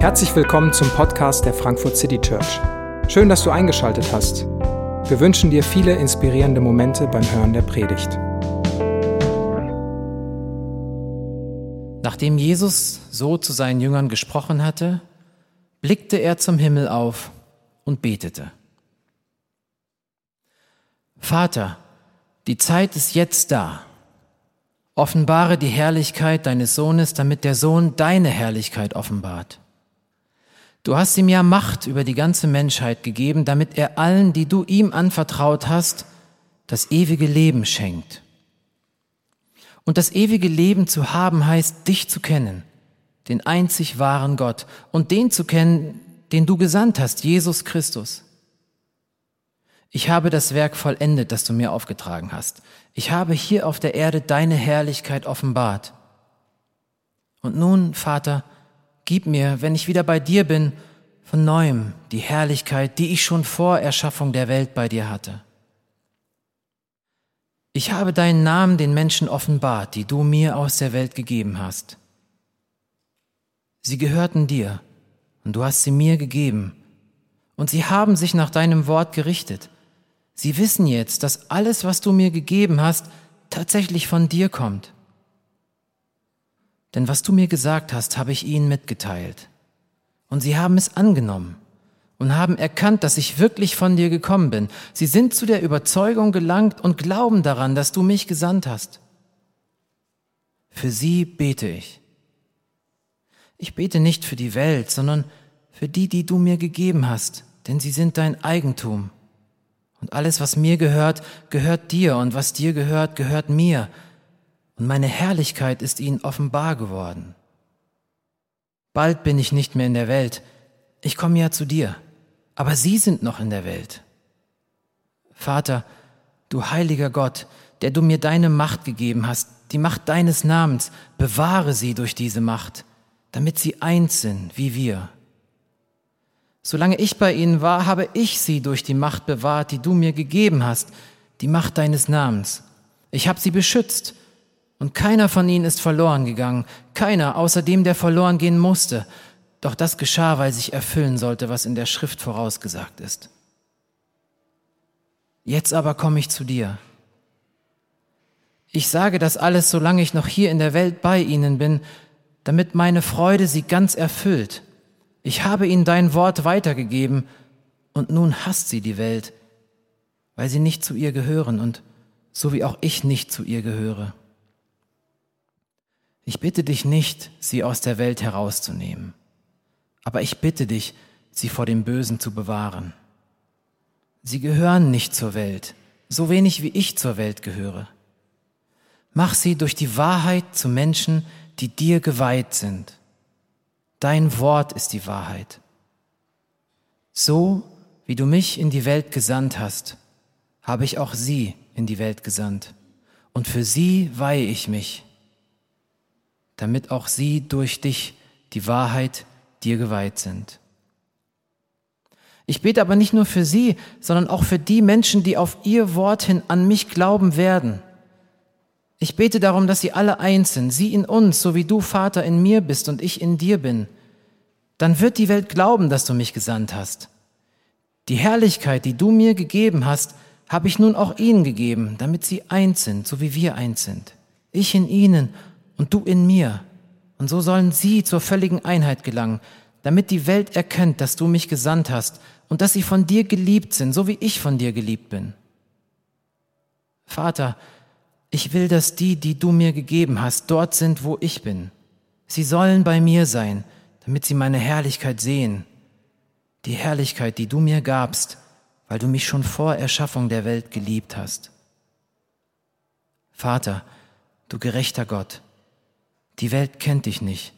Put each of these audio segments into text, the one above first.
Herzlich willkommen zum Podcast der Frankfurt City Church. Schön, dass du eingeschaltet hast. Wir wünschen dir viele inspirierende Momente beim Hören der Predigt. Nachdem Jesus so zu seinen Jüngern gesprochen hatte, blickte er zum Himmel auf und betete. Vater, die Zeit ist jetzt da. Offenbare die Herrlichkeit deines Sohnes, damit der Sohn deine Herrlichkeit offenbart. Du hast ihm ja Macht über die ganze Menschheit gegeben, damit er allen, die du ihm anvertraut hast, das ewige Leben schenkt. Und das ewige Leben zu haben heißt, dich zu kennen, den einzig wahren Gott und den zu kennen, den du gesandt hast, Jesus Christus. Ich habe das Werk vollendet, das du mir aufgetragen hast. Ich habe hier auf der Erde deine Herrlichkeit offenbart. Und nun, Vater, gib mir, wenn ich wieder bei dir bin, von neuem die Herrlichkeit, die ich schon vor Erschaffung der Welt bei dir hatte. Ich habe deinen Namen den Menschen offenbart, die du mir aus der Welt gegeben hast. Sie gehörten dir, und du hast sie mir gegeben, und sie haben sich nach deinem Wort gerichtet. Sie wissen jetzt, dass alles, was du mir gegeben hast, tatsächlich von dir kommt. Denn was du mir gesagt hast, habe ich ihnen mitgeteilt. Und sie haben es angenommen und haben erkannt, dass ich wirklich von dir gekommen bin. Sie sind zu der Überzeugung gelangt und glauben daran, dass du mich gesandt hast. Für sie bete ich. Ich bete nicht für die Welt, sondern für die, die du mir gegeben hast, denn sie sind dein Eigentum. Und alles, was mir gehört, gehört dir, und was dir gehört, gehört mir und meine Herrlichkeit ist ihnen offenbar geworden. Bald bin ich nicht mehr in der Welt, ich komme ja zu dir, aber sie sind noch in der Welt. Vater, du heiliger Gott, der du mir deine Macht gegeben hast, die Macht deines Namens, bewahre sie durch diese Macht, damit sie eins sind wie wir. Solange ich bei ihnen war, habe ich sie durch die Macht bewahrt, die du mir gegeben hast, die Macht deines Namens. Ich habe sie beschützt und keiner von ihnen ist verloren gegangen, keiner außer dem, der verloren gehen musste. Doch das geschah, weil sich erfüllen sollte, was in der Schrift vorausgesagt ist. Jetzt aber komme ich zu dir. Ich sage das alles, solange ich noch hier in der Welt bei ihnen bin, damit meine Freude sie ganz erfüllt. Ich habe ihnen dein Wort weitergegeben, und nun hasst sie die Welt, weil sie nicht zu ihr gehören und so wie auch ich nicht zu ihr gehöre. Ich bitte dich nicht, sie aus der Welt herauszunehmen, aber ich bitte dich, sie vor dem Bösen zu bewahren. Sie gehören nicht zur Welt, so wenig wie ich zur Welt gehöre. Mach sie durch die Wahrheit zu Menschen, die dir geweiht sind. Dein Wort ist die Wahrheit. So wie du mich in die Welt gesandt hast, habe ich auch sie in die Welt gesandt. Und für sie weihe ich mich, damit auch sie durch dich die Wahrheit dir geweiht sind. Ich bete aber nicht nur für sie, sondern auch für die Menschen, die auf ihr Wort hin an mich glauben werden. Ich bete darum, dass sie alle eins sind, sie in uns, so wie du, Vater, in mir bist und ich in dir bin. Dann wird die Welt glauben, dass du mich gesandt hast. Die Herrlichkeit, die du mir gegeben hast, habe ich nun auch ihnen gegeben, damit sie eins sind, so wie wir eins sind. Ich in ihnen und du in mir. Und so sollen sie zur völligen Einheit gelangen, damit die Welt erkennt, dass du mich gesandt hast und dass sie von dir geliebt sind, so wie ich von dir geliebt bin. Vater, ich will, dass die, die du mir gegeben hast, dort sind, wo ich bin. Sie sollen bei mir sein, damit sie meine Herrlichkeit sehen. Die Herrlichkeit, die du mir gabst, weil du mich schon vor Erschaffung der Welt geliebt hast. Vater, du gerechter Gott, die Welt kennt dich nicht,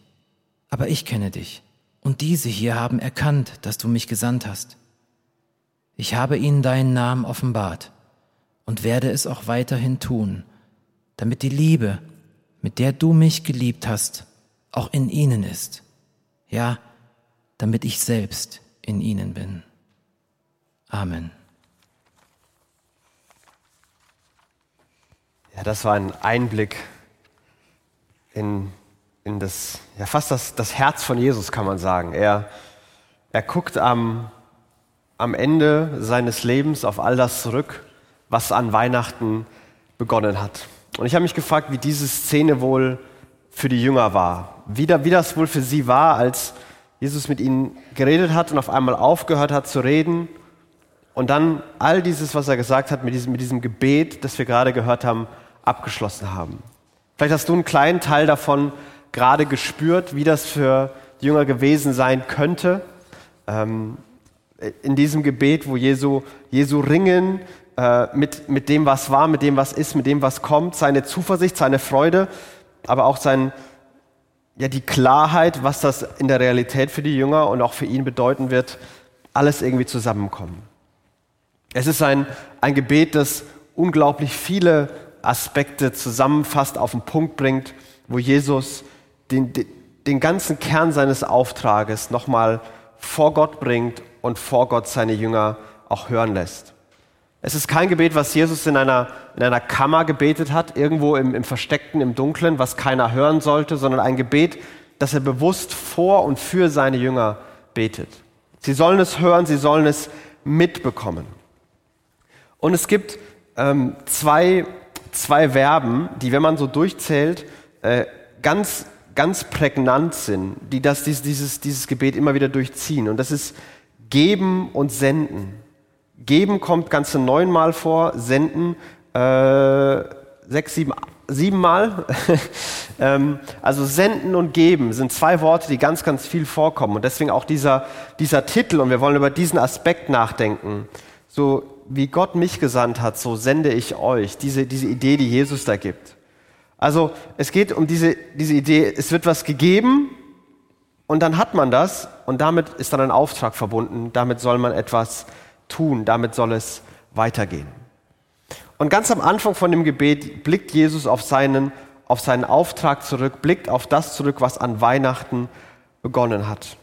aber ich kenne dich. Und diese hier haben erkannt, dass du mich gesandt hast. Ich habe ihnen deinen Namen offenbart und werde es auch weiterhin tun, damit die Liebe, mit der du mich geliebt hast, auch in ihnen ist. Ja, damit ich selbst in ihnen bin. Amen. Ja, das war ein Einblick in in das, ja fast das, das Herz von Jesus, kann man sagen. Er, er guckt am, am Ende seines Lebens auf all das zurück, was an Weihnachten begonnen hat. Und ich habe mich gefragt, wie diese Szene wohl für die Jünger war. Wie, da, wie das wohl für sie war, als Jesus mit ihnen geredet hat und auf einmal aufgehört hat zu reden und dann all dieses, was er gesagt hat, mit diesem, mit diesem Gebet, das wir gerade gehört haben, abgeschlossen haben. Vielleicht hast du einen kleinen Teil davon gerade gespürt, wie das für die Jünger gewesen sein könnte. Ähm, in diesem Gebet, wo Jesu, Jesu Ringen äh, mit, mit dem, was war, mit dem, was ist, mit dem, was kommt, seine Zuversicht, seine Freude, aber auch sein, ja, die Klarheit, was das in der Realität für die Jünger und auch für ihn bedeuten wird, alles irgendwie zusammenkommen. Es ist ein, ein Gebet, das unglaublich viele Aspekte zusammenfasst, auf den Punkt bringt, wo Jesus den, den ganzen Kern seines Auftrages nochmal vor Gott bringt und vor Gott seine Jünger auch hören lässt. Es ist kein Gebet, was Jesus in einer, in einer Kammer gebetet hat, irgendwo im, im Versteckten, im Dunklen, was keiner hören sollte, sondern ein Gebet, das er bewusst vor und für seine Jünger betet. Sie sollen es hören, sie sollen es mitbekommen. Und es gibt ähm, zwei, zwei Verben, die, wenn man so durchzählt, äh, ganz, ganz prägnant sind, die das, dieses, dieses Gebet immer wieder durchziehen. Und das ist geben und senden. Geben kommt ganze neunmal vor, senden äh, sechs, sieben, siebenmal. ähm, also senden und geben sind zwei Worte, die ganz, ganz viel vorkommen. Und deswegen auch dieser, dieser Titel, und wir wollen über diesen Aspekt nachdenken. So wie Gott mich gesandt hat, so sende ich euch. Diese, diese Idee, die Jesus da gibt. Also es geht um diese, diese Idee, es wird was gegeben und dann hat man das und damit ist dann ein Auftrag verbunden. Damit soll man etwas tun, damit soll es weitergehen. Und ganz am Anfang von dem Gebet blickt Jesus auf seinen, auf seinen Auftrag zurück, blickt auf das zurück, was an Weihnachten begonnen hat.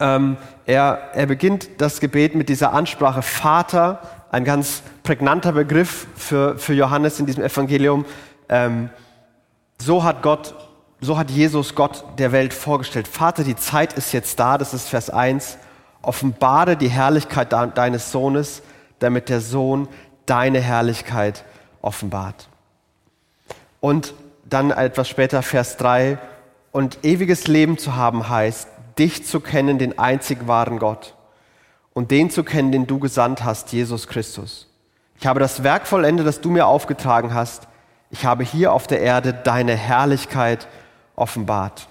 Ähm, er, er beginnt das Gebet mit dieser Ansprache Vater, ein ganz prägnanter Begriff für, für Johannes in diesem Evangelium. Ähm, so hat Gott, so hat Jesus Gott der Welt vorgestellt. Vater, die Zeit ist jetzt da, das ist Vers 1. Offenbare die Herrlichkeit deines Sohnes, damit der Sohn deine Herrlichkeit offenbart. Und dann etwas später Vers 3. Und ewiges Leben zu haben heißt, dich zu kennen, den einzig wahren Gott, und den zu kennen, den du gesandt hast, Jesus Christus. Ich habe das Werk vollendet, das du mir aufgetragen hast. Ich habe hier auf der Erde deine Herrlichkeit offenbart.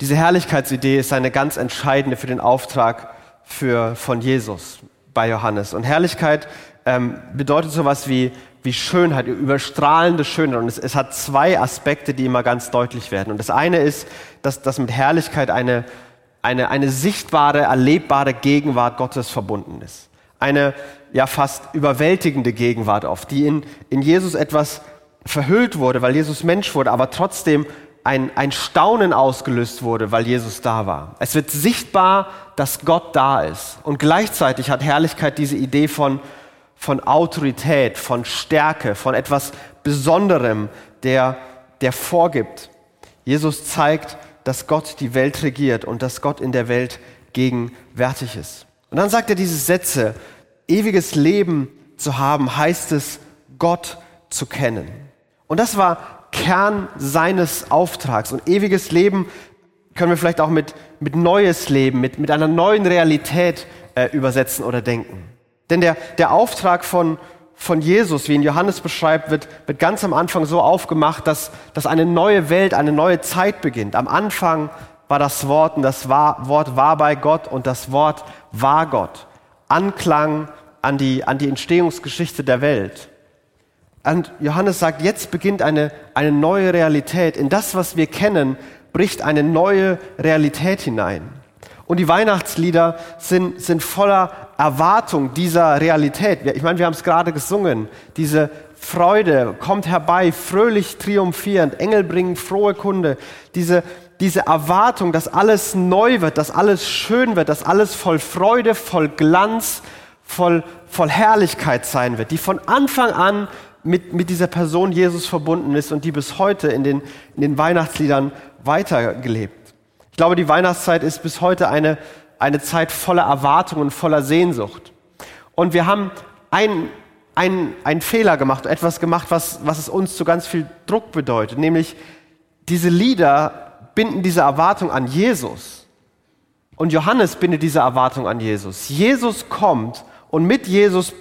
Diese Herrlichkeitsidee ist eine ganz entscheidende für den Auftrag für, von Jesus bei Johannes. Und Herrlichkeit ähm, bedeutet sowas wie, wie Schönheit, überstrahlende Schönheit. Und es, es, hat zwei Aspekte, die immer ganz deutlich werden. Und das eine ist, dass, dass mit Herrlichkeit eine, eine, eine sichtbare, erlebbare Gegenwart Gottes verbunden ist. Eine ja fast überwältigende Gegenwart oft, die in, in Jesus etwas verhüllt wurde, weil Jesus Mensch wurde, aber trotzdem ein, ein Staunen ausgelöst wurde, weil Jesus da war. Es wird sichtbar, dass Gott da ist. Und gleichzeitig hat Herrlichkeit diese Idee von, von Autorität, von Stärke, von etwas Besonderem, der, der vorgibt. Jesus zeigt, dass Gott die Welt regiert und dass Gott in der Welt gegenwärtig ist. Und dann sagt er diese Sätze, ewiges Leben zu haben, heißt es, Gott zu kennen. Und das war Kern seines Auftrags. Und ewiges Leben können wir vielleicht auch mit, mit neues Leben, mit, mit einer neuen Realität äh, übersetzen oder denken. Denn der, der Auftrag von, von Jesus, wie ihn Johannes beschreibt, wird, wird ganz am Anfang so aufgemacht, dass, dass eine neue Welt, eine neue Zeit beginnt. Am Anfang war das Wort und das war, Wort war bei Gott und das Wort war Gott. Anklang an die, an die Entstehungsgeschichte der Welt. Und Johannes sagt, jetzt beginnt eine, eine neue Realität. In das, was wir kennen, bricht eine neue Realität hinein. Und die Weihnachtslieder sind, sind voller Erwartung dieser Realität. Ich meine, wir haben es gerade gesungen. Diese Freude kommt herbei, fröhlich triumphierend. Engel bringen frohe Kunde. Diese, diese Erwartung, dass alles neu wird, dass alles schön wird, dass alles voll Freude, voll Glanz, voll, voll Herrlichkeit sein wird, die von Anfang an mit, mit dieser Person Jesus verbunden ist und die bis heute in den, in den Weihnachtsliedern weitergelebt. Ich glaube, die Weihnachtszeit ist bis heute eine, eine Zeit voller Erwartung und voller Sehnsucht. Und wir haben einen, einen, einen Fehler gemacht, etwas gemacht, was, was es uns zu ganz viel Druck bedeutet, nämlich diese Lieder binden diese Erwartung an Jesus. Und Johannes bindet diese Erwartung an Jesus. Jesus kommt und mit Jesus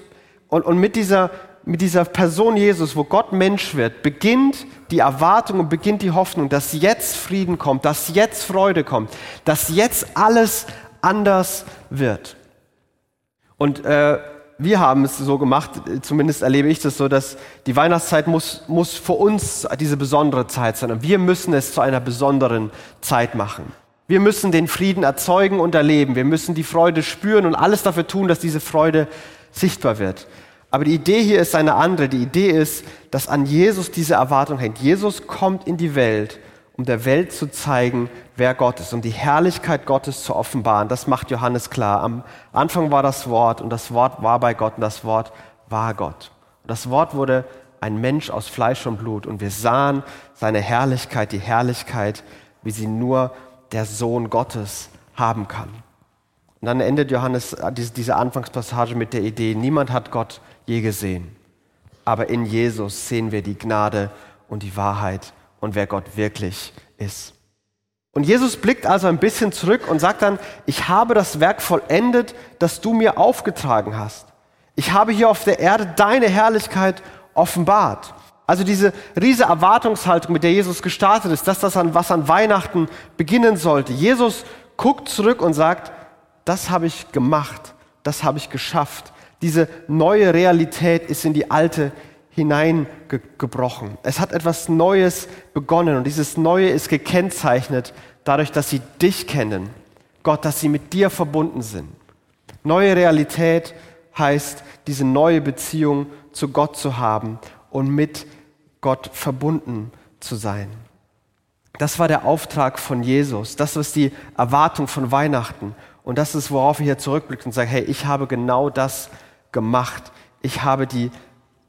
und, und mit, dieser, mit dieser Person Jesus, wo Gott Mensch wird, beginnt die Erwartung und beginnt die Hoffnung, dass jetzt Frieden kommt, dass jetzt Freude kommt, dass jetzt alles anders wird. Und äh, wir haben es so gemacht, zumindest erlebe ich das so, dass die Weihnachtszeit muss, muss für uns diese besondere Zeit sein. Und wir müssen es zu einer besonderen Zeit machen. Wir müssen den Frieden erzeugen und erleben. Wir müssen die Freude spüren und alles dafür tun, dass diese Freude sichtbar wird. Aber die Idee hier ist eine andere. Die Idee ist, dass an Jesus diese Erwartung hängt. Jesus kommt in die Welt, um der Welt zu zeigen, wer Gott ist, um die Herrlichkeit Gottes zu offenbaren. Das macht Johannes klar. Am Anfang war das Wort und das Wort war bei Gott und das Wort war Gott. Und das Wort wurde ein Mensch aus Fleisch und Blut und wir sahen seine Herrlichkeit, die Herrlichkeit, wie sie nur der Sohn Gottes haben kann. Und dann endet Johannes diese Anfangspassage mit der Idee, niemand hat Gott je gesehen, aber in Jesus sehen wir die Gnade und die Wahrheit und wer Gott wirklich ist. Und Jesus blickt also ein bisschen zurück und sagt dann, ich habe das Werk vollendet, das du mir aufgetragen hast. Ich habe hier auf der Erde deine Herrlichkeit offenbart. Also diese riese Erwartungshaltung, mit der Jesus gestartet ist, dass das an was an Weihnachten beginnen sollte. Jesus guckt zurück und sagt, das habe ich gemacht, das habe ich geschafft. Diese neue Realität ist in die alte hineingebrochen. Es hat etwas Neues begonnen und dieses Neue ist gekennzeichnet dadurch, dass sie dich kennen. Gott, dass sie mit dir verbunden sind. Neue Realität heißt, diese neue Beziehung zu Gott zu haben und mit Gott verbunden zu sein. Das war der Auftrag von Jesus. Das ist die Erwartung von Weihnachten. Und das ist, worauf er hier zurückblickt und sagt, hey, ich habe genau das gemacht. Ich habe die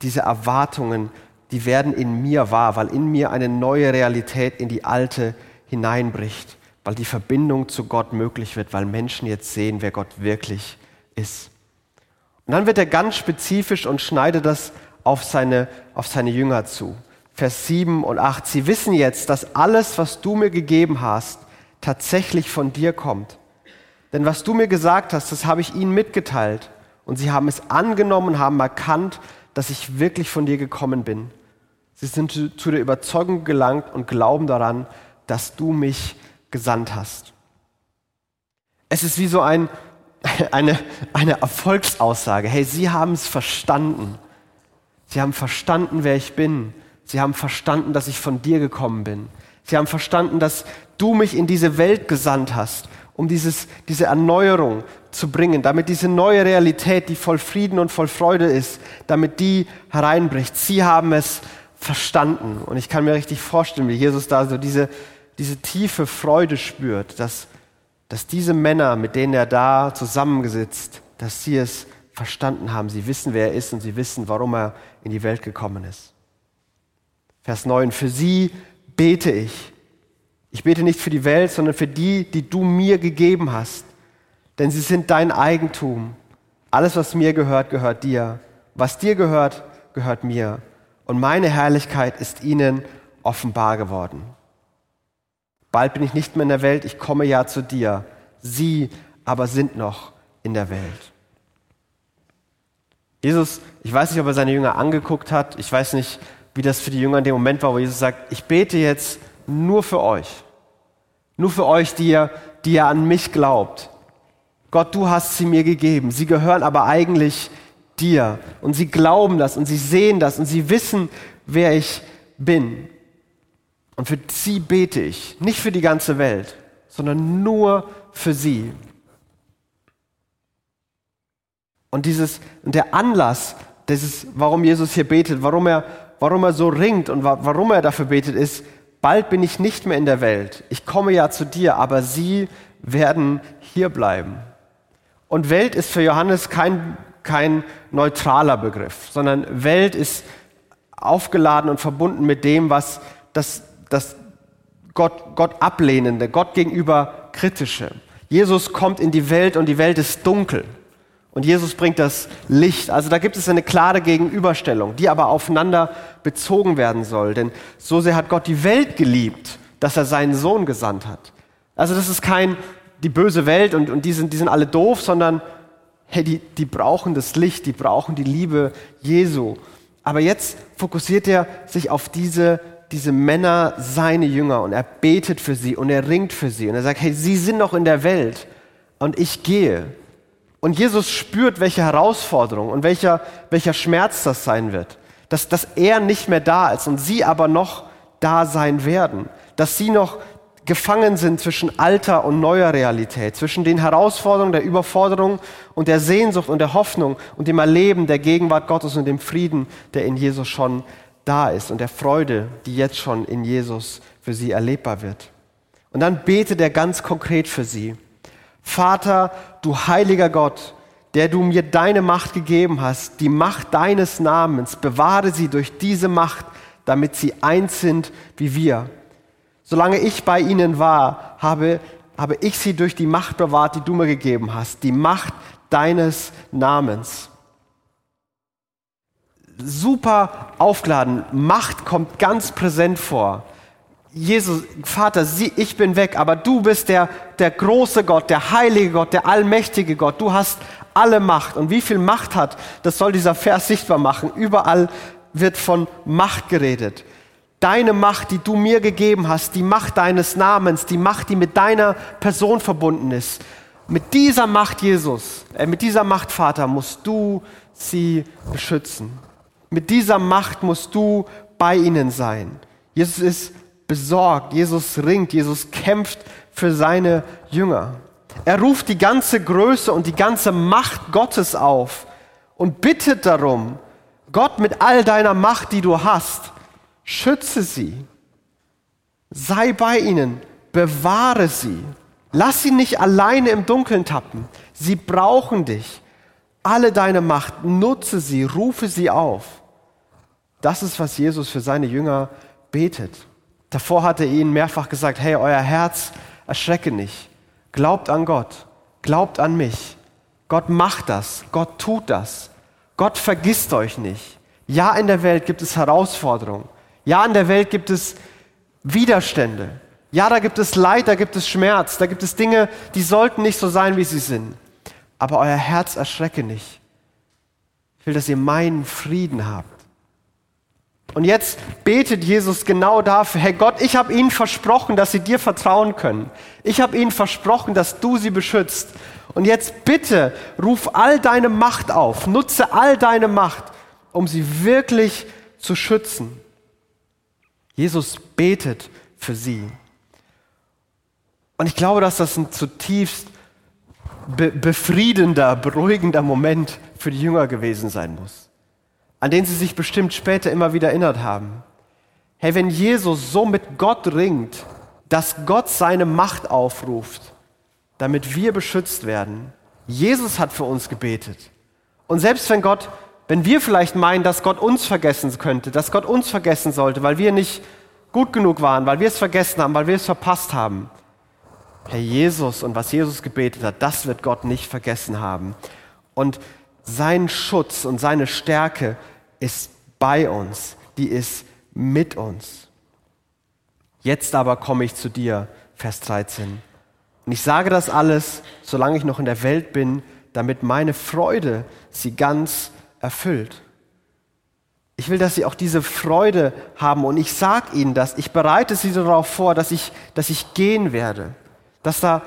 diese Erwartungen, die werden in mir wahr, weil in mir eine neue Realität in die alte hineinbricht, weil die Verbindung zu Gott möglich wird, weil Menschen jetzt sehen, wer Gott wirklich ist. Und dann wird er ganz spezifisch und schneidet das auf seine, auf seine Jünger zu. Vers 7 und 8. Sie wissen jetzt, dass alles, was du mir gegeben hast, tatsächlich von dir kommt. Denn was du mir gesagt hast, das habe ich ihnen mitgeteilt. Und sie haben es angenommen, haben erkannt, dass ich wirklich von dir gekommen bin. Sie sind zu der Überzeugung gelangt und glauben daran, dass du mich gesandt hast. Es ist wie so ein, eine, eine Erfolgsaussage. Hey, sie haben es verstanden. Sie haben verstanden, wer ich bin. Sie haben verstanden, dass ich von dir gekommen bin. Sie haben verstanden, dass du mich in diese Welt gesandt hast, um dieses, diese Erneuerung zu bringen, damit diese neue Realität, die voll Frieden und voll Freude ist, damit die hereinbricht. Sie haben es verstanden. Und ich kann mir richtig vorstellen, wie Jesus da so diese, diese tiefe Freude spürt, dass, dass diese Männer, mit denen er da zusammengesitzt, dass sie es verstanden haben. Sie wissen, wer er ist und sie wissen, warum er in die Welt gekommen ist. Vers 9. Für sie bete ich. Ich bete nicht für die Welt, sondern für die, die du mir gegeben hast denn sie sind dein Eigentum. Alles, was mir gehört, gehört dir. Was dir gehört, gehört mir. Und meine Herrlichkeit ist ihnen offenbar geworden. Bald bin ich nicht mehr in der Welt, ich komme ja zu dir. Sie aber sind noch in der Welt. Jesus, ich weiß nicht, ob er seine Jünger angeguckt hat. Ich weiß nicht, wie das für die Jünger in dem Moment war, wo Jesus sagt, ich bete jetzt nur für euch. Nur für euch, die ihr, die ihr an mich glaubt. Gott, du hast sie mir gegeben. Sie gehören aber eigentlich dir. Und sie glauben das und sie sehen das und sie wissen, wer ich bin. Und für sie bete ich. Nicht für die ganze Welt, sondern nur für sie. Und dieses, der Anlass, dieses, warum Jesus hier betet, warum er, warum er so ringt und warum er dafür betet, ist, bald bin ich nicht mehr in der Welt. Ich komme ja zu dir, aber sie werden hier bleiben. Und Welt ist für Johannes kein, kein neutraler Begriff, sondern Welt ist aufgeladen und verbunden mit dem, was das, das Gott, Gott ablehnende, Gott gegenüber kritische. Jesus kommt in die Welt und die Welt ist dunkel. Und Jesus bringt das Licht. Also da gibt es eine klare Gegenüberstellung, die aber aufeinander bezogen werden soll. Denn so sehr hat Gott die Welt geliebt, dass er seinen Sohn gesandt hat. Also das ist kein die böse Welt und, und die, sind, die sind alle doof, sondern hey, die, die brauchen das Licht, die brauchen die Liebe Jesu. Aber jetzt fokussiert er sich auf diese, diese Männer, seine Jünger, und er betet für sie und er ringt für sie. Und er sagt, hey, sie sind noch in der Welt und ich gehe. Und Jesus spürt, welche Herausforderung und welcher, welcher Schmerz das sein wird. Dass, dass er nicht mehr da ist und sie aber noch da sein werden. Dass sie noch gefangen sind zwischen alter und neuer Realität, zwischen den Herausforderungen, der Überforderung und der Sehnsucht und der Hoffnung und dem Erleben der Gegenwart Gottes und dem Frieden, der in Jesus schon da ist und der Freude, die jetzt schon in Jesus für sie erlebbar wird. Und dann betet er ganz konkret für sie. Vater, du heiliger Gott, der du mir deine Macht gegeben hast, die Macht deines Namens, bewahre sie durch diese Macht, damit sie eins sind wie wir Solange ich bei ihnen war, habe, habe ich sie durch die Macht bewahrt, die du mir gegeben hast, die Macht deines Namens. Super aufgeladen. Macht kommt ganz präsent vor. Jesus, Vater, sie, ich bin weg, aber du bist der, der große Gott, der heilige Gott, der allmächtige Gott. Du hast alle Macht. Und wie viel Macht hat, das soll dieser Vers sichtbar machen. Überall wird von Macht geredet. Deine Macht, die du mir gegeben hast, die Macht deines Namens, die Macht, die mit deiner Person verbunden ist. Mit dieser Macht, Jesus, äh, mit dieser Macht, Vater, musst du sie beschützen. Mit dieser Macht musst du bei ihnen sein. Jesus ist besorgt, Jesus ringt, Jesus kämpft für seine Jünger. Er ruft die ganze Größe und die ganze Macht Gottes auf und bittet darum, Gott mit all deiner Macht, die du hast, Schütze sie. Sei bei ihnen. Bewahre sie. Lass sie nicht alleine im Dunkeln tappen. Sie brauchen dich. Alle deine Macht, nutze sie, rufe sie auf. Das ist, was Jesus für seine Jünger betet. Davor hat er ihnen mehrfach gesagt, hey, euer Herz erschrecke nicht. Glaubt an Gott. Glaubt an mich. Gott macht das. Gott tut das. Gott vergisst euch nicht. Ja, in der Welt gibt es Herausforderungen. Ja, in der Welt gibt es Widerstände. Ja, da gibt es Leid, da gibt es Schmerz, da gibt es Dinge, die sollten nicht so sein, wie sie sind. Aber euer Herz erschrecke nicht. Ich will, dass ihr meinen Frieden habt. Und jetzt betet Jesus genau dafür, Herr Gott, ich habe ihnen versprochen, dass sie dir vertrauen können. Ich habe ihnen versprochen, dass du sie beschützt. Und jetzt bitte, ruf all deine Macht auf, nutze all deine Macht, um sie wirklich zu schützen. Jesus betet für sie. Und ich glaube, dass das ein zutiefst be befriedender, beruhigender Moment für die Jünger gewesen sein muss, an den sie sich bestimmt später immer wieder erinnert haben. Hey, wenn Jesus so mit Gott ringt, dass Gott seine Macht aufruft, damit wir beschützt werden. Jesus hat für uns gebetet. Und selbst wenn Gott wenn wir vielleicht meinen, dass Gott uns vergessen könnte, dass Gott uns vergessen sollte, weil wir nicht gut genug waren, weil wir es vergessen haben, weil wir es verpasst haben. Herr Jesus und was Jesus gebetet hat, das wird Gott nicht vergessen haben. Und sein Schutz und seine Stärke ist bei uns, die ist mit uns. Jetzt aber komme ich zu dir, Vers 13. Und ich sage das alles, solange ich noch in der Welt bin, damit meine Freude sie ganz erfüllt. Ich will, dass sie auch diese Freude haben und ich sage ihnen das. Ich bereite sie darauf vor, dass ich, dass ich gehen werde. Dass, da,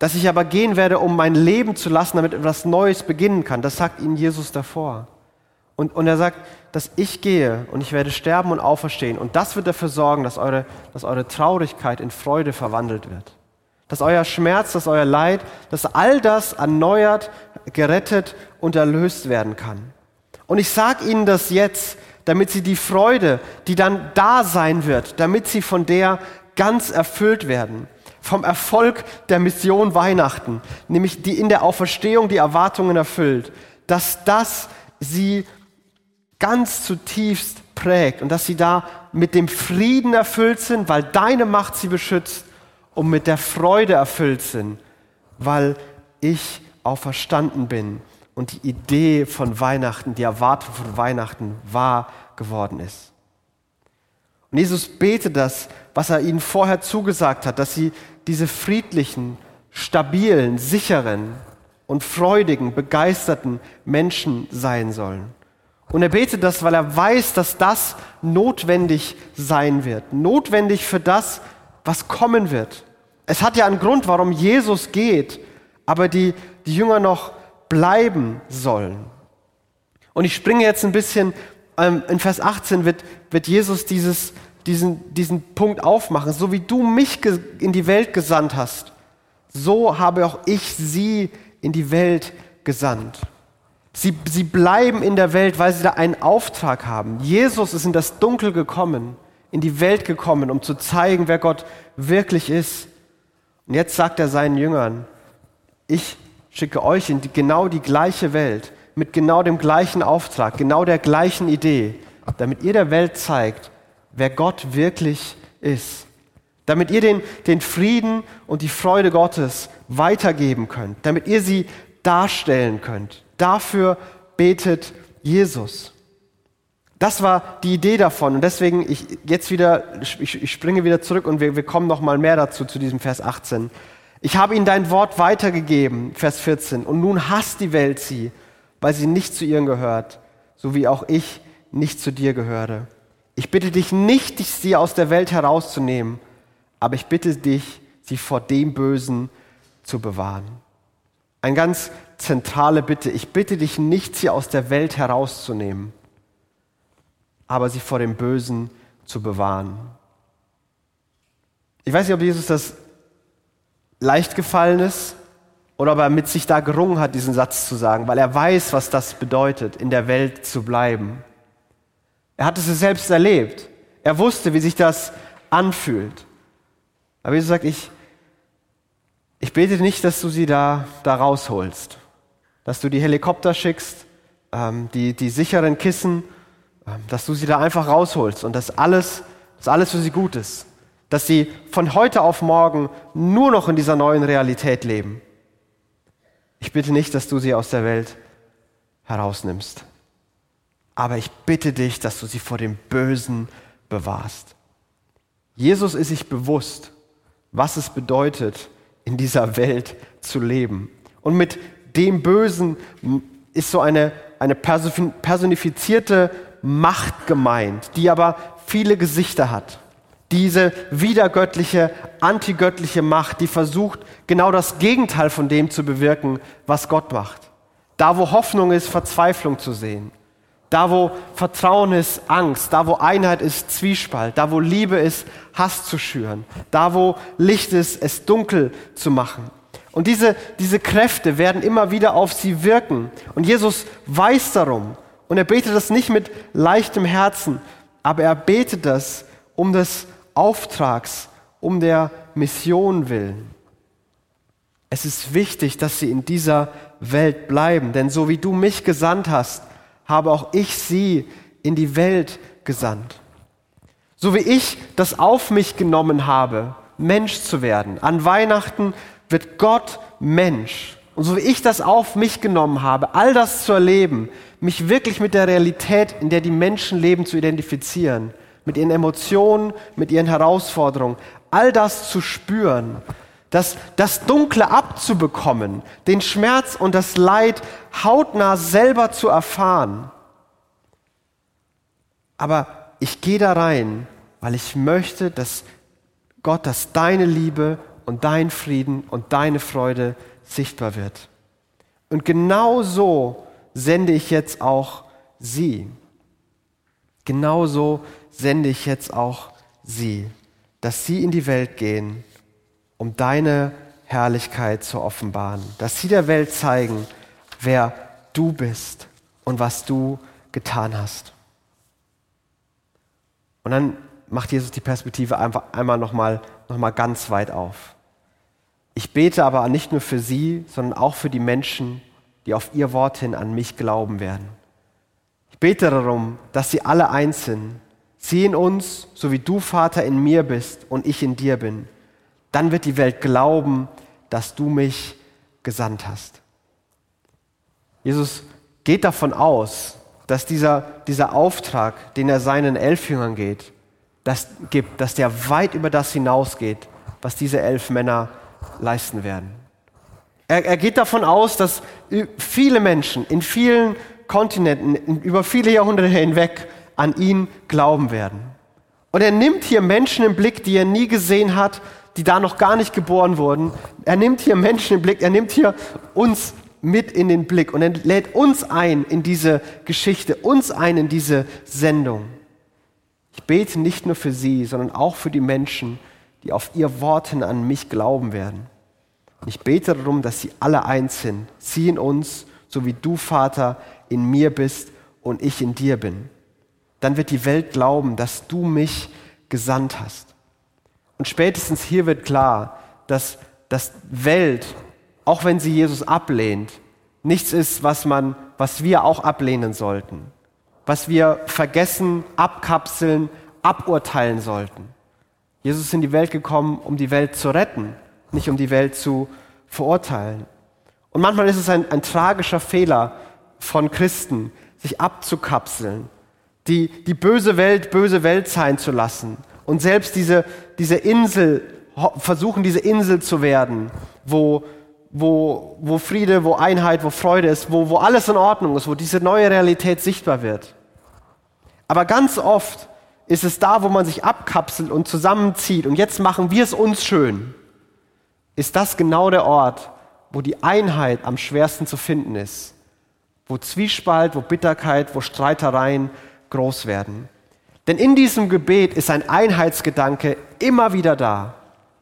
dass ich aber gehen werde, um mein Leben zu lassen, damit etwas Neues beginnen kann. Das sagt ihnen Jesus davor. Und, und er sagt, dass ich gehe und ich werde sterben und auferstehen. Und das wird dafür sorgen, dass eure, dass eure Traurigkeit in Freude verwandelt wird. Dass euer Schmerz, dass euer Leid, dass all das erneuert, gerettet und erlöst werden kann. Und ich sage Ihnen das jetzt, damit Sie die Freude, die dann da sein wird, damit Sie von der ganz erfüllt werden. Vom Erfolg der Mission Weihnachten, nämlich die in der Auferstehung die Erwartungen erfüllt, dass das Sie ganz zutiefst prägt und dass sie da mit dem Frieden erfüllt sind, weil deine Macht sie beschützt und mit der Freude erfüllt sind, weil ich auferstanden bin und die Idee von Weihnachten, die Erwartung von Weihnachten wahr geworden ist. Und Jesus betet das, was er ihnen vorher zugesagt hat, dass sie diese friedlichen, stabilen, sicheren und freudigen, begeisterten Menschen sein sollen. Und er betet das, weil er weiß, dass das notwendig sein wird. Notwendig für das, was kommen wird. Es hat ja einen Grund, warum Jesus geht, aber die, die Jünger noch bleiben sollen. Und ich springe jetzt ein bisschen, ähm, in Vers 18 wird, wird Jesus dieses, diesen, diesen Punkt aufmachen. So wie du mich in die Welt gesandt hast, so habe auch ich sie in die Welt gesandt. Sie, sie bleiben in der Welt, weil sie da einen Auftrag haben. Jesus ist in das Dunkel gekommen, in die Welt gekommen, um zu zeigen, wer Gott wirklich ist. Und jetzt sagt er seinen Jüngern, ich schicke euch in die, genau die gleiche Welt, mit genau dem gleichen Auftrag, genau der gleichen Idee, damit ihr der Welt zeigt, wer Gott wirklich ist. Damit ihr den, den Frieden und die Freude Gottes weitergeben könnt, damit ihr sie darstellen könnt. Dafür betet Jesus. Das war die Idee davon. Und deswegen, ich jetzt wieder, ich, ich springe wieder zurück und wir, wir kommen noch mal mehr dazu, zu diesem Vers 18. Ich habe ihnen dein Wort weitergegeben, Vers 14. Und nun hasst die Welt sie, weil sie nicht zu ihnen gehört, so wie auch ich nicht zu dir gehöre. Ich bitte dich nicht, sie aus der Welt herauszunehmen, aber ich bitte dich, sie vor dem Bösen zu bewahren. Eine ganz zentrale Bitte. Ich bitte dich nicht, sie aus der Welt herauszunehmen, aber sie vor dem Bösen zu bewahren. Ich weiß nicht, ob Jesus das leicht gefallen ist oder ob er mit sich da gerungen hat, diesen Satz zu sagen, weil er weiß, was das bedeutet, in der Welt zu bleiben. Er hat es selbst erlebt. Er wusste, wie sich das anfühlt. Aber Jesus sagt, ich, ich bete nicht, dass du sie da, da rausholst, dass du die Helikopter schickst, ähm, die, die sicheren Kissen, ähm, dass du sie da einfach rausholst und dass alles, dass alles für sie gut ist, dass sie von heute auf morgen nur noch in dieser neuen Realität leben. Ich bitte nicht, dass du sie aus der Welt herausnimmst, aber ich bitte dich, dass du sie vor dem Bösen bewahrst. Jesus ist sich bewusst, was es bedeutet, in dieser Welt zu leben. Und mit dem Bösen ist so eine, eine personifizierte Macht gemeint, die aber viele Gesichter hat. Diese widergöttliche, antigöttliche Macht, die versucht, genau das Gegenteil von dem zu bewirken, was Gott macht. Da, wo Hoffnung ist, Verzweiflung zu sehen. Da, wo Vertrauen ist, Angst. Da, wo Einheit ist, Zwiespalt. Da, wo Liebe ist, Hass zu schüren. Da, wo Licht ist, es dunkel zu machen. Und diese, diese Kräfte werden immer wieder auf sie wirken. Und Jesus weiß darum. Und er betet das nicht mit leichtem Herzen, aber er betet das um des Auftrags, um der Mission willen. Es ist wichtig, dass sie in dieser Welt bleiben, denn so wie du mich gesandt hast, habe auch ich sie in die Welt gesandt. So wie ich das auf mich genommen habe, Mensch zu werden. An Weihnachten wird Gott Mensch. Und so wie ich das auf mich genommen habe, all das zu erleben, mich wirklich mit der Realität, in der die Menschen leben, zu identifizieren, mit ihren Emotionen, mit ihren Herausforderungen, all das zu spüren, das, das Dunkle abzubekommen, den Schmerz und das Leid hautnah selber zu erfahren. Aber ich gehe da rein, weil ich möchte, dass Gott, dass deine Liebe und dein Frieden und deine Freude sichtbar wird. Und genau so sende ich jetzt auch sie. Genauso sende ich jetzt auch sie, dass sie in die Welt gehen um deine Herrlichkeit zu offenbaren, dass sie der Welt zeigen, wer du bist und was du getan hast. Und dann macht Jesus die Perspektive einfach einmal nochmal noch mal ganz weit auf. Ich bete aber nicht nur für sie, sondern auch für die Menschen, die auf ihr Wort hin an mich glauben werden. Ich bete darum, dass sie alle eins sind. Sie in uns, so wie du, Vater, in mir bist und ich in dir bin. Dann wird die Welt glauben, dass du mich gesandt hast. Jesus geht davon aus, dass dieser, dieser Auftrag, den er seinen elf Jüngern geht, das gibt, dass der weit über das hinausgeht, was diese elf Männer leisten werden. Er, er geht davon aus, dass viele Menschen in vielen Kontinenten über viele Jahrhunderte hinweg an ihn glauben werden. Und er nimmt hier Menschen im Blick, die er nie gesehen hat, die da noch gar nicht geboren wurden. Er nimmt hier Menschen im Blick, er nimmt hier uns mit in den Blick und er lädt uns ein in diese Geschichte, uns ein in diese Sendung. Ich bete nicht nur für sie, sondern auch für die Menschen, die auf ihr Wort hin an mich glauben werden. Ich bete darum, dass sie alle eins sind, sie in uns, so wie du, Vater, in mir bist und ich in dir bin. Dann wird die Welt glauben, dass du mich gesandt hast. Und spätestens hier wird klar, dass das Welt, auch wenn sie Jesus ablehnt, nichts ist, was man, was wir auch ablehnen sollten, was wir vergessen, abkapseln, aburteilen sollten. Jesus ist in die Welt gekommen, um die Welt zu retten, nicht um die Welt zu verurteilen. Und manchmal ist es ein, ein tragischer Fehler von Christen, sich abzukapseln, die, die böse Welt böse Welt sein zu lassen und selbst diese, diese Insel, versuchen diese Insel zu werden, wo, wo, wo Friede, wo Einheit, wo Freude ist, wo, wo alles in Ordnung ist, wo diese neue Realität sichtbar wird. Aber ganz oft ist es da, wo man sich abkapselt und zusammenzieht und jetzt machen wir es uns schön, ist das genau der Ort, wo die Einheit am schwersten zu finden ist, wo Zwiespalt, wo Bitterkeit, wo Streitereien groß werden. Denn in diesem Gebet ist ein Einheitsgedanke immer wieder da,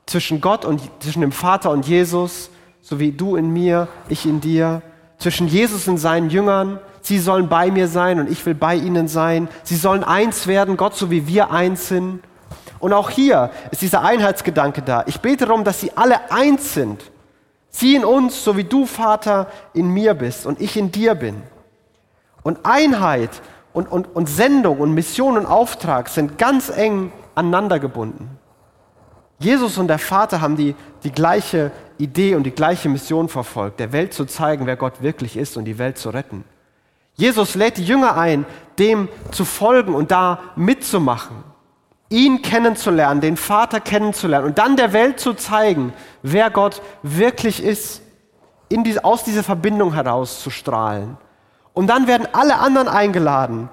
zwischen Gott und zwischen dem Vater und Jesus, so wie du in mir, ich in dir, zwischen Jesus und seinen Jüngern, Sie sollen bei mir sein und ich will bei ihnen sein. Sie sollen eins werden, Gott, so wie wir eins sind. Und auch hier ist dieser Einheitsgedanke da. Ich bete darum, dass sie alle eins sind. Sie in uns, so wie du, Vater, in mir bist und ich in dir bin. Und Einheit und, und, und Sendung und Mission und Auftrag sind ganz eng aneinander gebunden. Jesus und der Vater haben die, die gleiche Idee und die gleiche Mission verfolgt, der Welt zu zeigen, wer Gott wirklich ist und die Welt zu retten. Jesus lädt die Jünger ein, dem zu folgen und da mitzumachen, ihn kennenzulernen, den Vater kennenzulernen und dann der Welt zu zeigen, wer Gott wirklich ist, in diese, aus dieser Verbindung heraus zu strahlen. Und dann werden alle anderen eingeladen,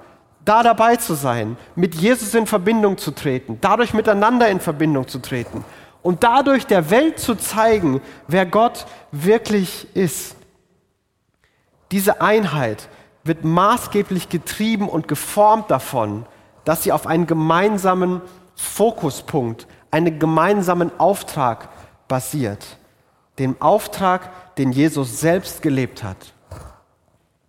da dabei zu sein, mit Jesus in Verbindung zu treten, dadurch miteinander in Verbindung zu treten und dadurch der Welt zu zeigen, wer Gott wirklich ist. Diese Einheit, wird maßgeblich getrieben und geformt davon, dass sie auf einen gemeinsamen Fokuspunkt, einen gemeinsamen Auftrag basiert. Dem Auftrag, den Jesus selbst gelebt hat.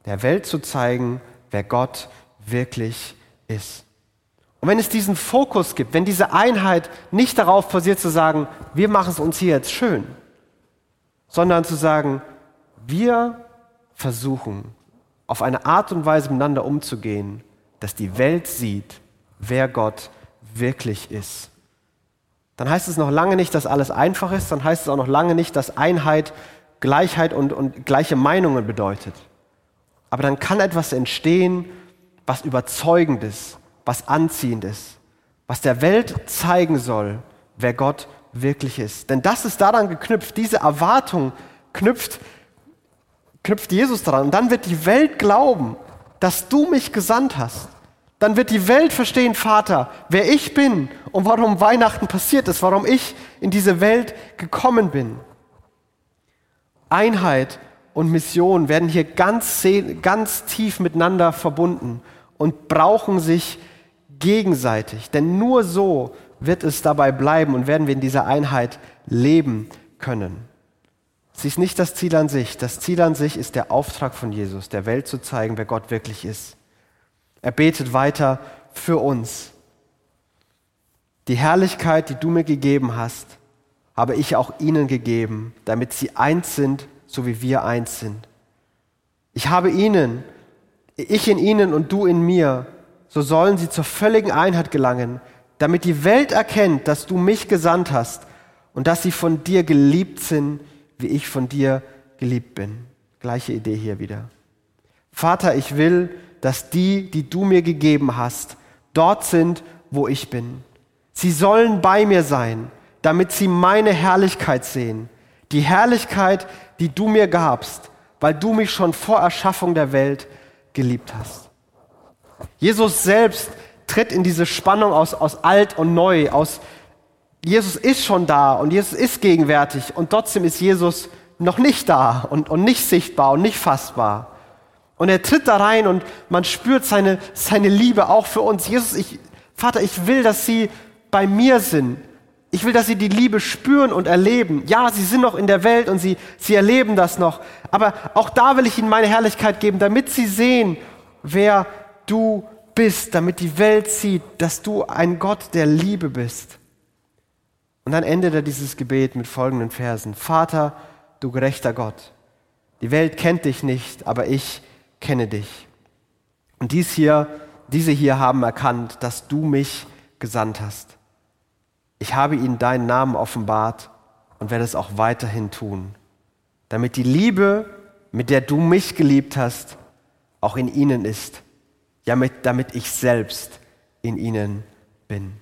Der Welt zu zeigen, wer Gott wirklich ist. Und wenn es diesen Fokus gibt, wenn diese Einheit nicht darauf basiert zu sagen, wir machen es uns hier jetzt schön, sondern zu sagen, wir versuchen auf eine Art und Weise miteinander umzugehen, dass die Welt sieht, wer Gott wirklich ist. Dann heißt es noch lange nicht, dass alles einfach ist, dann heißt es auch noch lange nicht, dass Einheit Gleichheit und, und gleiche Meinungen bedeutet. Aber dann kann etwas entstehen, was überzeugend ist, was anziehend ist, was der Welt zeigen soll, wer Gott wirklich ist. Denn das ist daran geknüpft, diese Erwartung knüpft knüpft Jesus daran. Und dann wird die Welt glauben, dass du mich gesandt hast. Dann wird die Welt verstehen, Vater, wer ich bin und warum Weihnachten passiert ist, warum ich in diese Welt gekommen bin. Einheit und Mission werden hier ganz, ganz tief miteinander verbunden und brauchen sich gegenseitig. Denn nur so wird es dabei bleiben und werden wir in dieser Einheit leben können. Sie ist nicht das Ziel an sich. Das Ziel an sich ist der Auftrag von Jesus, der Welt zu zeigen, wer Gott wirklich ist. Er betet weiter für uns. Die Herrlichkeit, die du mir gegeben hast, habe ich auch ihnen gegeben, damit sie eins sind, so wie wir eins sind. Ich habe ihnen ich in ihnen und du in mir, so sollen sie zur völligen Einheit gelangen, damit die Welt erkennt, dass du mich gesandt hast und dass sie von dir geliebt sind, wie ich von dir geliebt bin. Gleiche Idee hier wieder. Vater, ich will, dass die, die du mir gegeben hast, dort sind, wo ich bin. Sie sollen bei mir sein, damit sie meine Herrlichkeit sehen. Die Herrlichkeit, die du mir gabst, weil du mich schon vor Erschaffung der Welt geliebt hast. Jesus selbst tritt in diese Spannung aus, aus alt und neu, aus Jesus ist schon da und Jesus ist gegenwärtig und trotzdem ist Jesus noch nicht da und, und nicht sichtbar und nicht fassbar. Und er tritt da rein und man spürt seine, seine Liebe auch für uns. Jesus, ich, Vater, ich will, dass sie bei mir sind. Ich will, dass sie die Liebe spüren und erleben. Ja, sie sind noch in der Welt und sie, sie erleben das noch. Aber auch da will ich ihnen meine Herrlichkeit geben, damit sie sehen, wer du bist, damit die Welt sieht, dass du ein Gott der Liebe bist. Und dann endet er dieses Gebet mit folgenden Versen. Vater, du gerechter Gott, die Welt kennt dich nicht, aber ich kenne dich. Und dies hier, diese hier haben erkannt, dass du mich gesandt hast. Ich habe ihnen deinen Namen offenbart und werde es auch weiterhin tun, damit die Liebe, mit der du mich geliebt hast, auch in ihnen ist, ja, mit, damit ich selbst in ihnen bin.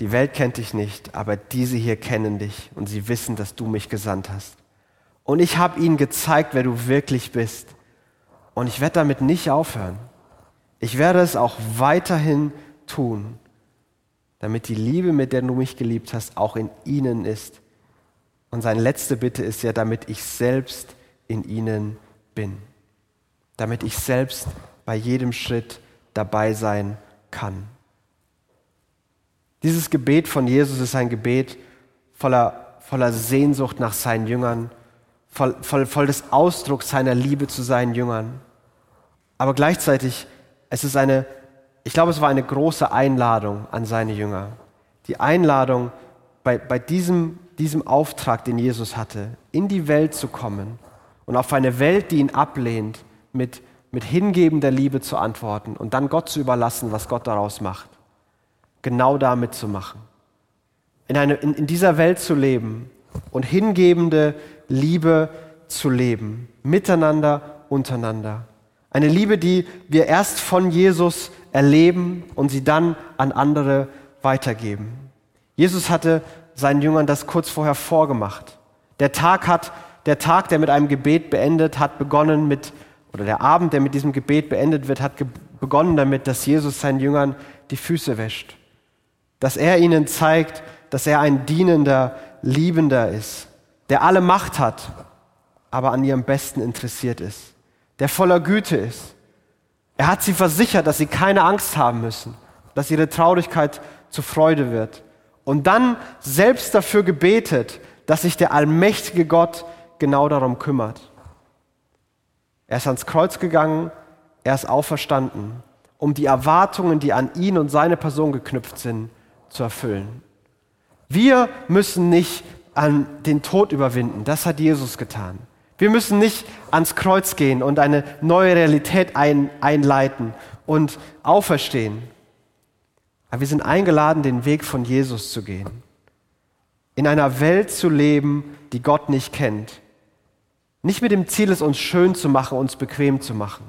Die Welt kennt dich nicht, aber diese hier kennen dich und sie wissen, dass du mich gesandt hast. Und ich habe ihnen gezeigt, wer du wirklich bist. Und ich werde damit nicht aufhören. Ich werde es auch weiterhin tun, damit die Liebe, mit der du mich geliebt hast, auch in ihnen ist. Und seine letzte Bitte ist ja, damit ich selbst in ihnen bin. Damit ich selbst bei jedem Schritt dabei sein kann. Dieses Gebet von Jesus ist ein Gebet voller, voller Sehnsucht nach seinen Jüngern, voll, voll, voll des Ausdrucks seiner Liebe zu seinen Jüngern. Aber gleichzeitig, es ist eine, ich glaube, es war eine große Einladung an seine Jünger. Die Einladung, bei, bei diesem, diesem Auftrag, den Jesus hatte, in die Welt zu kommen und auf eine Welt, die ihn ablehnt, mit, mit hingebender Liebe zu antworten und dann Gott zu überlassen, was Gott daraus macht. Genau damit zu machen. In, eine, in, in dieser Welt zu leben und hingebende Liebe zu leben, miteinander, untereinander. Eine Liebe, die wir erst von Jesus erleben und sie dann an andere weitergeben. Jesus hatte seinen Jüngern das kurz vorher vorgemacht. Der Tag hat, der Tag, der mit einem Gebet beendet, hat begonnen mit, oder der Abend, der mit diesem Gebet beendet wird, hat begonnen damit, dass Jesus seinen Jüngern die Füße wäscht. Dass er ihnen zeigt, dass er ein dienender, liebender ist der alle Macht hat, aber an ihrem Besten interessiert ist, der voller Güte ist. Er hat sie versichert, dass sie keine Angst haben müssen, dass ihre Traurigkeit zu Freude wird. Und dann selbst dafür gebetet, dass sich der allmächtige Gott genau darum kümmert. Er ist ans Kreuz gegangen, er ist auferstanden, um die Erwartungen, die an ihn und seine Person geknüpft sind, zu erfüllen. Wir müssen nicht an den Tod überwinden. Das hat Jesus getan. Wir müssen nicht ans Kreuz gehen und eine neue Realität ein, einleiten und auferstehen. Aber wir sind eingeladen, den Weg von Jesus zu gehen. In einer Welt zu leben, die Gott nicht kennt. Nicht mit dem Ziel, es uns schön zu machen, uns bequem zu machen,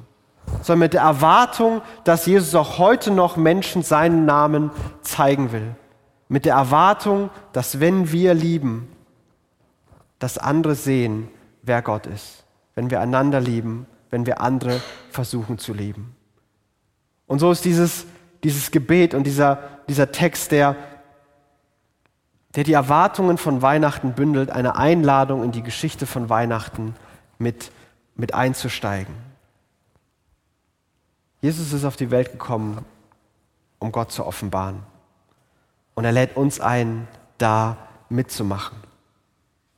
sondern mit der Erwartung, dass Jesus auch heute noch Menschen seinen Namen zeigen will. Mit der Erwartung, dass wenn wir lieben, dass andere sehen, wer Gott ist, wenn wir einander lieben, wenn wir andere versuchen zu lieben. Und so ist dieses, dieses Gebet und dieser, dieser Text, der, der die Erwartungen von Weihnachten bündelt, eine Einladung in die Geschichte von Weihnachten mit, mit einzusteigen. Jesus ist auf die Welt gekommen, um Gott zu offenbaren. Und er lädt uns ein, da mitzumachen.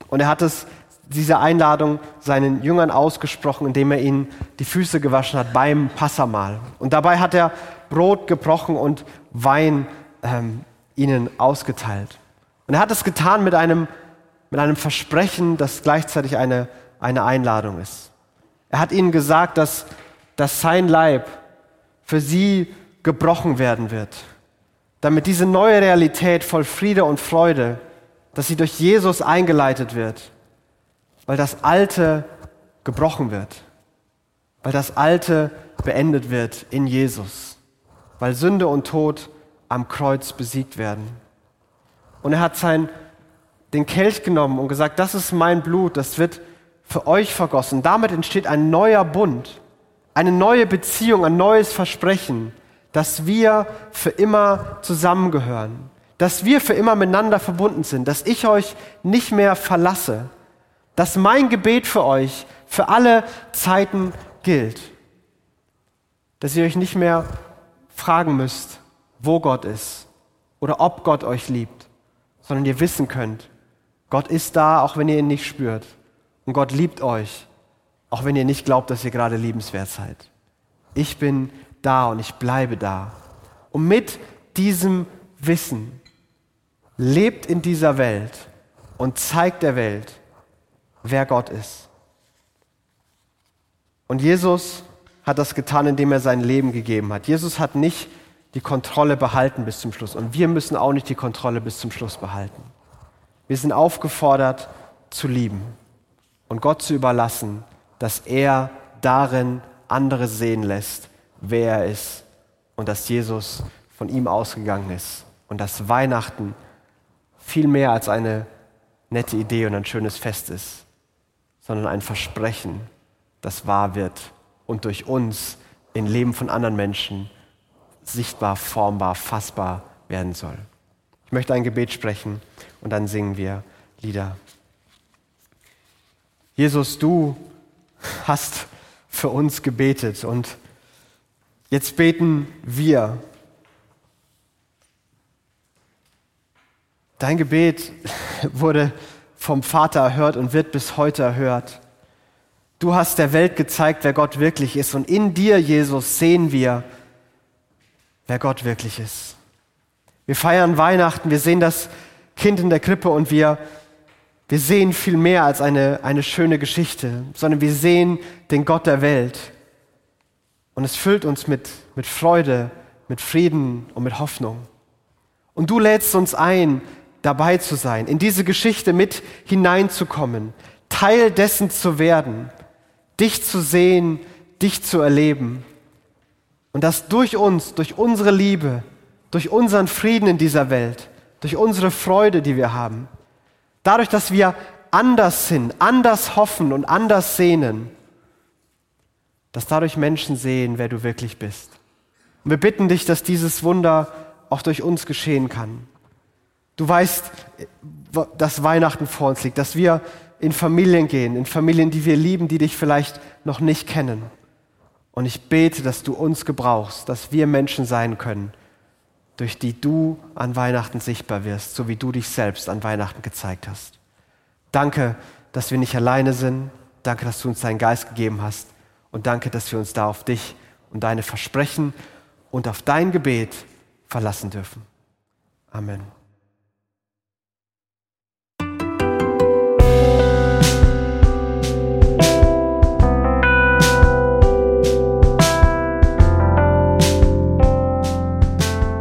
Und er hat es, diese Einladung seinen Jüngern ausgesprochen, indem er ihnen die Füße gewaschen hat beim Passamahl. Und dabei hat er Brot gebrochen und Wein ähm, ihnen ausgeteilt. Und er hat es getan mit einem, mit einem Versprechen, das gleichzeitig eine, eine Einladung ist. Er hat ihnen gesagt, dass, dass sein Leib für sie gebrochen werden wird, damit diese neue Realität voll Friede und Freude, dass sie durch Jesus eingeleitet wird, weil das Alte gebrochen wird, weil das Alte beendet wird in Jesus, weil Sünde und Tod am Kreuz besiegt werden. Und er hat sein, den Kelch genommen und gesagt, das ist mein Blut, das wird für euch vergossen. Damit entsteht ein neuer Bund, eine neue Beziehung, ein neues Versprechen, dass wir für immer zusammengehören, dass wir für immer miteinander verbunden sind, dass ich euch nicht mehr verlasse, dass mein Gebet für euch für alle Zeiten gilt, dass ihr euch nicht mehr fragen müsst, wo Gott ist oder ob Gott euch liebt, sondern ihr wissen könnt, Gott ist da, auch wenn ihr ihn nicht spürt. Und Gott liebt euch, auch wenn ihr nicht glaubt, dass ihr gerade liebenswert seid. Ich bin da und ich bleibe da. Und mit diesem Wissen lebt in dieser Welt und zeigt der Welt, wer Gott ist. Und Jesus hat das getan, indem er sein Leben gegeben hat. Jesus hat nicht die Kontrolle behalten bis zum Schluss. Und wir müssen auch nicht die Kontrolle bis zum Schluss behalten. Wir sind aufgefordert zu lieben und Gott zu überlassen, dass er darin andere sehen lässt, wer er ist und dass Jesus von ihm ausgegangen ist und dass Weihnachten viel mehr als eine nette Idee und ein schönes Fest ist, sondern ein Versprechen, das wahr wird und durch uns im Leben von anderen Menschen sichtbar, formbar, fassbar werden soll. Ich möchte ein Gebet sprechen und dann singen wir Lieder. Jesus, du hast für uns gebetet und jetzt beten wir. Dein Gebet wurde vom Vater erhört und wird bis heute erhört. Du hast der Welt gezeigt, wer Gott wirklich ist und in dir, Jesus, sehen wir, wer Gott wirklich ist. Wir feiern Weihnachten, wir sehen das Kind in der Krippe und wir, wir sehen viel mehr als eine, eine schöne Geschichte, sondern wir sehen den Gott der Welt. Und es füllt uns mit, mit Freude, mit Frieden und mit Hoffnung. Und du lädst uns ein, dabei zu sein, in diese Geschichte mit hineinzukommen, Teil dessen zu werden, dich zu sehen, dich zu erleben. Und dass durch uns, durch unsere Liebe, durch unseren Frieden in dieser Welt, durch unsere Freude, die wir haben, dadurch, dass wir anders sind, anders hoffen und anders sehnen, dass dadurch Menschen sehen, wer du wirklich bist. Und wir bitten dich, dass dieses Wunder auch durch uns geschehen kann. Du weißt, dass Weihnachten vor uns liegt, dass wir in Familien gehen, in Familien, die wir lieben, die dich vielleicht noch nicht kennen. Und ich bete, dass du uns gebrauchst, dass wir Menschen sein können, durch die du an Weihnachten sichtbar wirst, so wie du dich selbst an Weihnachten gezeigt hast. Danke, dass wir nicht alleine sind. Danke, dass du uns deinen Geist gegeben hast. Und danke, dass wir uns da auf dich und deine Versprechen und auf dein Gebet verlassen dürfen. Amen.